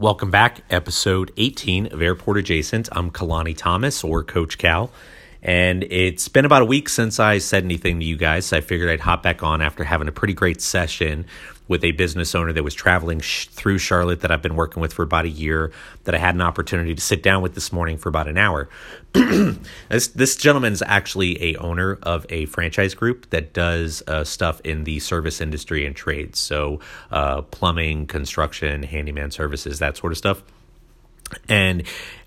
Welcome back, episode 18 of Airport Adjacent. I'm Kalani Thomas or Coach Cal. And it's been about a week since I said anything to you guys. So I figured I'd hop back on after having a pretty great session with a business owner that was traveling sh- through Charlotte that I've been working with for about a year that I had an opportunity to sit down with this morning for about an hour. this this gentleman is actually a owner of a franchise group that does uh, stuff in the service industry and trades, so uh, plumbing, construction, handyman services, that sort of stuff. And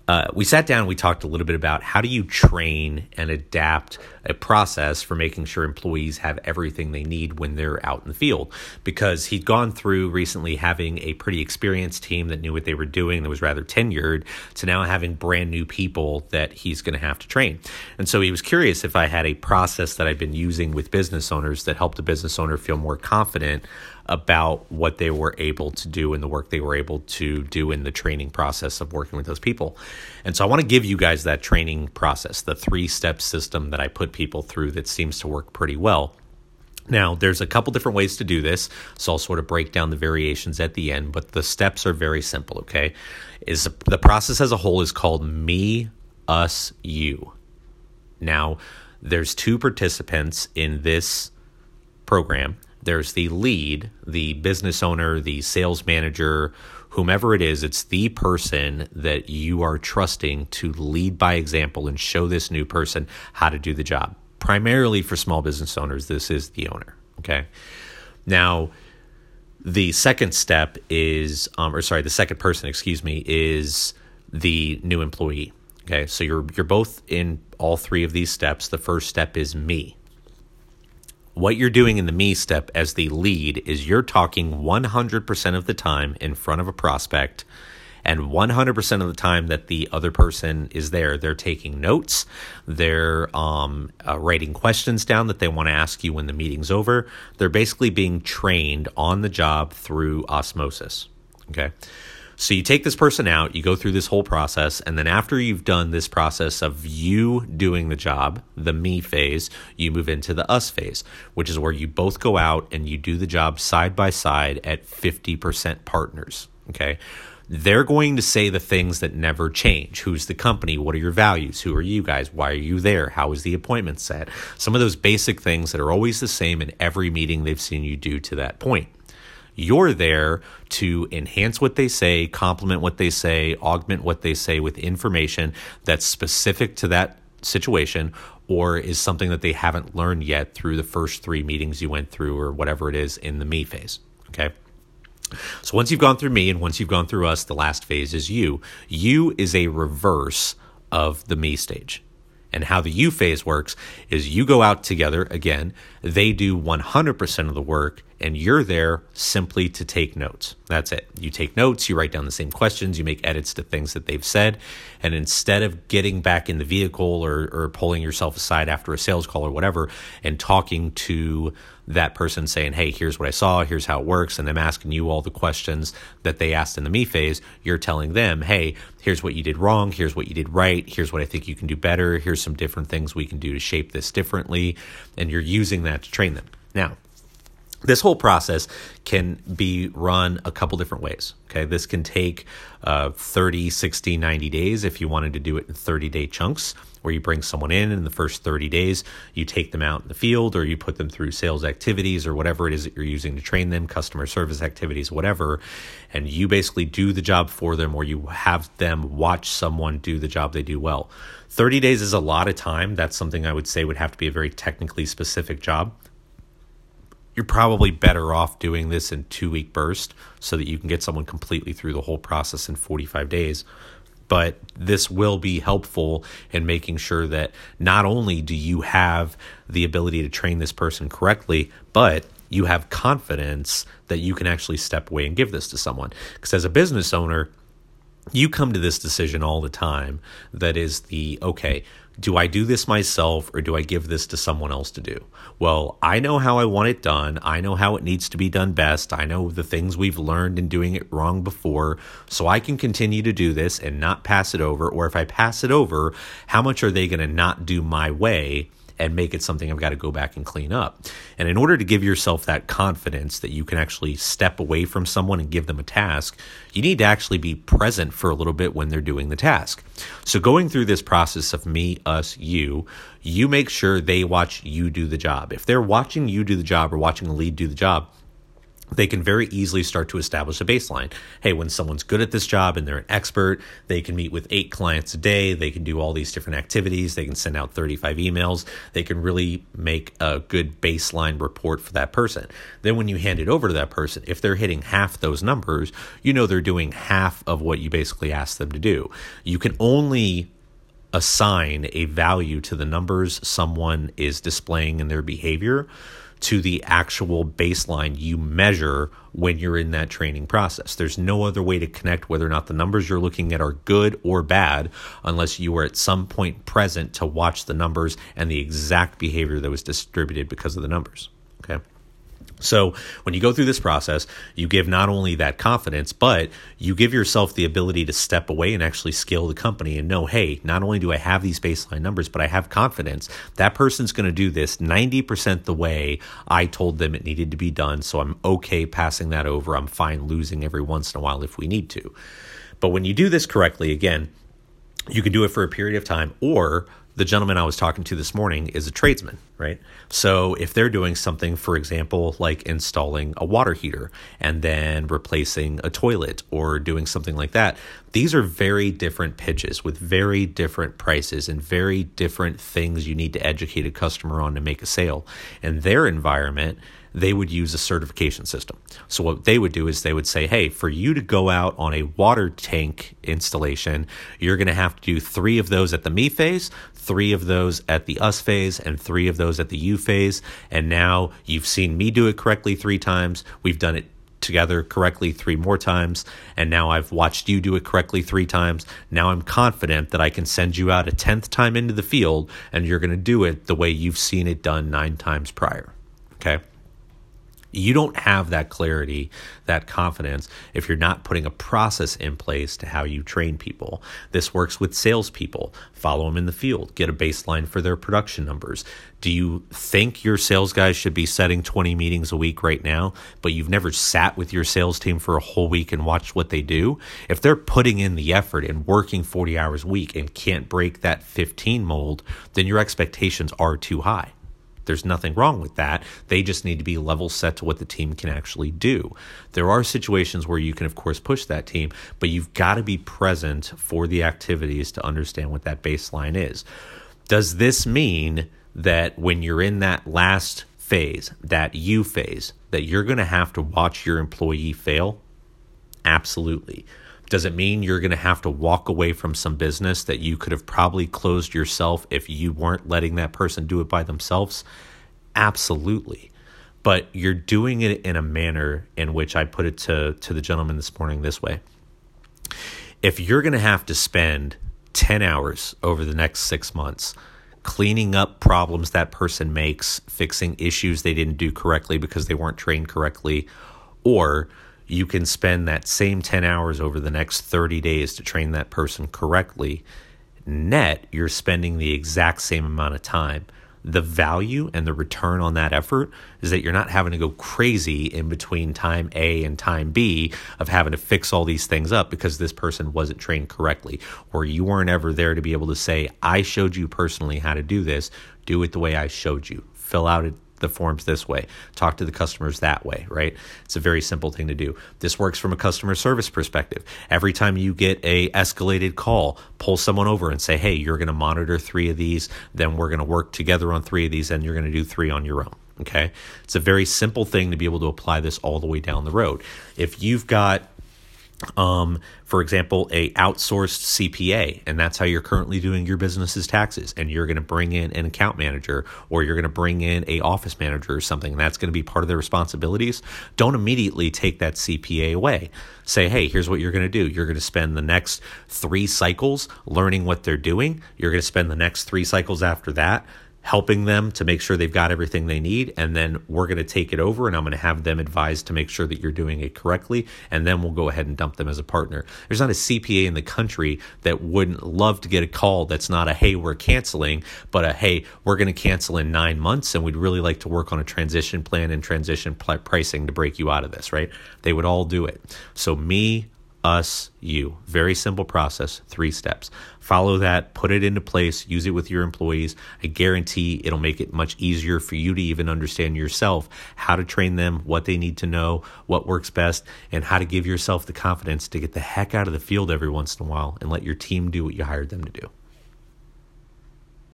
uh, we sat down we talked a little bit about how do you train and adapt a process for making sure employees have everything they need when they're out in the field because he'd gone through recently having a pretty experienced team that knew what they were doing that was rather tenured to now having brand new people that he's going to have to train and so he was curious if i had a process that i've been using with business owners that helped a business owner feel more confident about what they were able to do and the work they were able to do in the training process of working with those people. And so I want to give you guys that training process, the three step system that I put people through that seems to work pretty well. Now, there's a couple different ways to do this, so I'll sort of break down the variations at the end, but the steps are very simple, okay? Is the process as a whole is called me, us, you. Now, there's two participants in this program there's the lead, the business owner, the sales manager, whomever it is, it's the person that you are trusting to lead by example and show this new person how to do the job. Primarily for small business owners, this is the owner. Okay. Now, the second step is, um, or sorry, the second person, excuse me, is the new employee. Okay, so you're you're both in all three of these steps. The first step is me. What you're doing in the me step as the lead is you're talking 100% of the time in front of a prospect, and 100% of the time that the other person is there, they're taking notes, they're um, uh, writing questions down that they want to ask you when the meeting's over. They're basically being trained on the job through osmosis. Okay. So you take this person out, you go through this whole process, and then after you've done this process of you doing the job, the me phase, you move into the us phase, which is where you both go out and you do the job side by side at 50% partners. Okay. They're going to say the things that never change. Who's the company? What are your values? Who are you guys? Why are you there? How is the appointment set? Some of those basic things that are always the same in every meeting they've seen you do to that point. You're there to enhance what they say, complement what they say, augment what they say with information that's specific to that situation or is something that they haven't learned yet through the first three meetings you went through or whatever it is in the me phase. Okay. So once you've gone through me and once you've gone through us, the last phase is you. You is a reverse of the me stage. And how the you phase works is you go out together again, they do 100% of the work, and you're there simply to take notes. That's it. You take notes, you write down the same questions, you make edits to things that they've said. And instead of getting back in the vehicle or, or pulling yourself aside after a sales call or whatever and talking to that person saying, Hey, here's what I saw, here's how it works, and them asking you all the questions that they asked in the me phase, you're telling them, Hey, here's what you did wrong, here's what you did right, here's what I think you can do better, here's some different things we can do to shape this differently. And you're using that to train them. Now, this whole process can be run a couple different ways. Okay, this can take uh, 30, 60, 90 days if you wanted to do it in 30 day chunks, where you bring someone in in the first 30 days, you take them out in the field, or you put them through sales activities or whatever it is that you're using to train them, customer service activities, whatever, and you basically do the job for them, or you have them watch someone do the job they do well. 30 days is a lot of time. That's something I would say would have to be a very technically specific job you're probably better off doing this in two week burst so that you can get someone completely through the whole process in 45 days. But this will be helpful in making sure that not only do you have the ability to train this person correctly but you have confidence that you can actually step away and give this to someone. Because as a business owner you come to this decision all the time that is the okay do I do this myself or do I give this to someone else to do? Well, I know how I want it done. I know how it needs to be done best. I know the things we've learned in doing it wrong before. So I can continue to do this and not pass it over. Or if I pass it over, how much are they going to not do my way? and make it something I've got to go back and clean up. And in order to give yourself that confidence that you can actually step away from someone and give them a task, you need to actually be present for a little bit when they're doing the task. So going through this process of me, us, you, you make sure they watch you do the job. If they're watching you do the job or watching the lead do the job, they can very easily start to establish a baseline. Hey, when someone's good at this job and they're an expert, they can meet with eight clients a day. They can do all these different activities. They can send out 35 emails. They can really make a good baseline report for that person. Then, when you hand it over to that person, if they're hitting half those numbers, you know they're doing half of what you basically asked them to do. You can only assign a value to the numbers someone is displaying in their behavior to the actual baseline you measure when you're in that training process. There's no other way to connect whether or not the numbers you're looking at are good or bad unless you were at some point present to watch the numbers and the exact behavior that was distributed because of the numbers. Okay. So when you go through this process, you give not only that confidence, but you give yourself the ability to step away and actually scale the company and know, hey, not only do I have these baseline numbers, but I have confidence that person's going to do this 90% the way I told them it needed to be done. So I'm okay passing that over. I'm fine losing every once in a while if we need to. But when you do this correctly, again, you can do it for a period of time or the gentleman I was talking to this morning is a tradesman, right? So if they're doing something, for example, like installing a water heater and then replacing a toilet or doing something like that, these are very different pitches with very different prices and very different things you need to educate a customer on to make a sale. In their environment, they would use a certification system. So what they would do is they would say, "Hey, for you to go out on a water tank installation, you're going to have to do 3 of those at the me phase, 3 of those at the us phase, and 3 of those at the you phase." And now you've seen me do it correctly 3 times. We've done it together correctly three more times, and now I've watched you do it correctly three times. Now I'm confident that I can send you out a tenth time into the field, and you're going to do it the way you've seen it done nine times prior. Okay you don't have that clarity, that confidence, if you're not putting a process in place to how you train people. This works with salespeople. Follow them in the field, get a baseline for their production numbers. Do you think your sales guys should be setting 20 meetings a week right now, but you've never sat with your sales team for a whole week and watched what they do? If they're putting in the effort and working 40 hours a week and can't break that 15 mold, then your expectations are too high. There's nothing wrong with that. They just need to be level set to what the team can actually do. There are situations where you can, of course, push that team, but you've got to be present for the activities to understand what that baseline is. Does this mean that when you're in that last phase, that you phase, that you're going to have to watch your employee fail? Absolutely. Does it mean you're going to have to walk away from some business that you could have probably closed yourself if you weren't letting that person do it by themselves? Absolutely. But you're doing it in a manner in which I put it to, to the gentleman this morning this way. If you're going to have to spend 10 hours over the next six months cleaning up problems that person makes, fixing issues they didn't do correctly because they weren't trained correctly, or you can spend that same 10 hours over the next 30 days to train that person correctly. Net, you're spending the exact same amount of time. The value and the return on that effort is that you're not having to go crazy in between time A and time B of having to fix all these things up because this person wasn't trained correctly, or you weren't ever there to be able to say, I showed you personally how to do this, do it the way I showed you. Fill out the forms this way, talk to the customers that way, right? It's a very simple thing to do. This works from a customer service perspective. Every time you get a escalated call, pull someone over and say, "Hey, you're going to monitor 3 of these, then we're going to work together on 3 of these and you're going to do 3 on your own." Okay? It's a very simple thing to be able to apply this all the way down the road. If you've got um, for example, a outsourced CPA, and that's how you're currently doing your business's taxes. And you're going to bring in an account manager, or you're going to bring in a office manager or something, and that's going to be part of their responsibilities. Don't immediately take that CPA away. Say, hey, here's what you're going to do. You're going to spend the next three cycles learning what they're doing. You're going to spend the next three cycles after that helping them to make sure they've got everything they need. And then we're going to take it over and I'm going to have them advised to make sure that you're doing it correctly. And then we'll go ahead and dump them as a partner. There's not a CPA in the country that wouldn't love to get a call that's not a, hey, we're canceling, but a, hey, we're going to cancel in nine months and we'd really like to work on a transition plan and transition pl- pricing to break you out of this, right? They would all do it. So, me, us, you. Very simple process, three steps. Follow that, put it into place, use it with your employees. I guarantee it'll make it much easier for you to even understand yourself how to train them, what they need to know, what works best, and how to give yourself the confidence to get the heck out of the field every once in a while and let your team do what you hired them to do.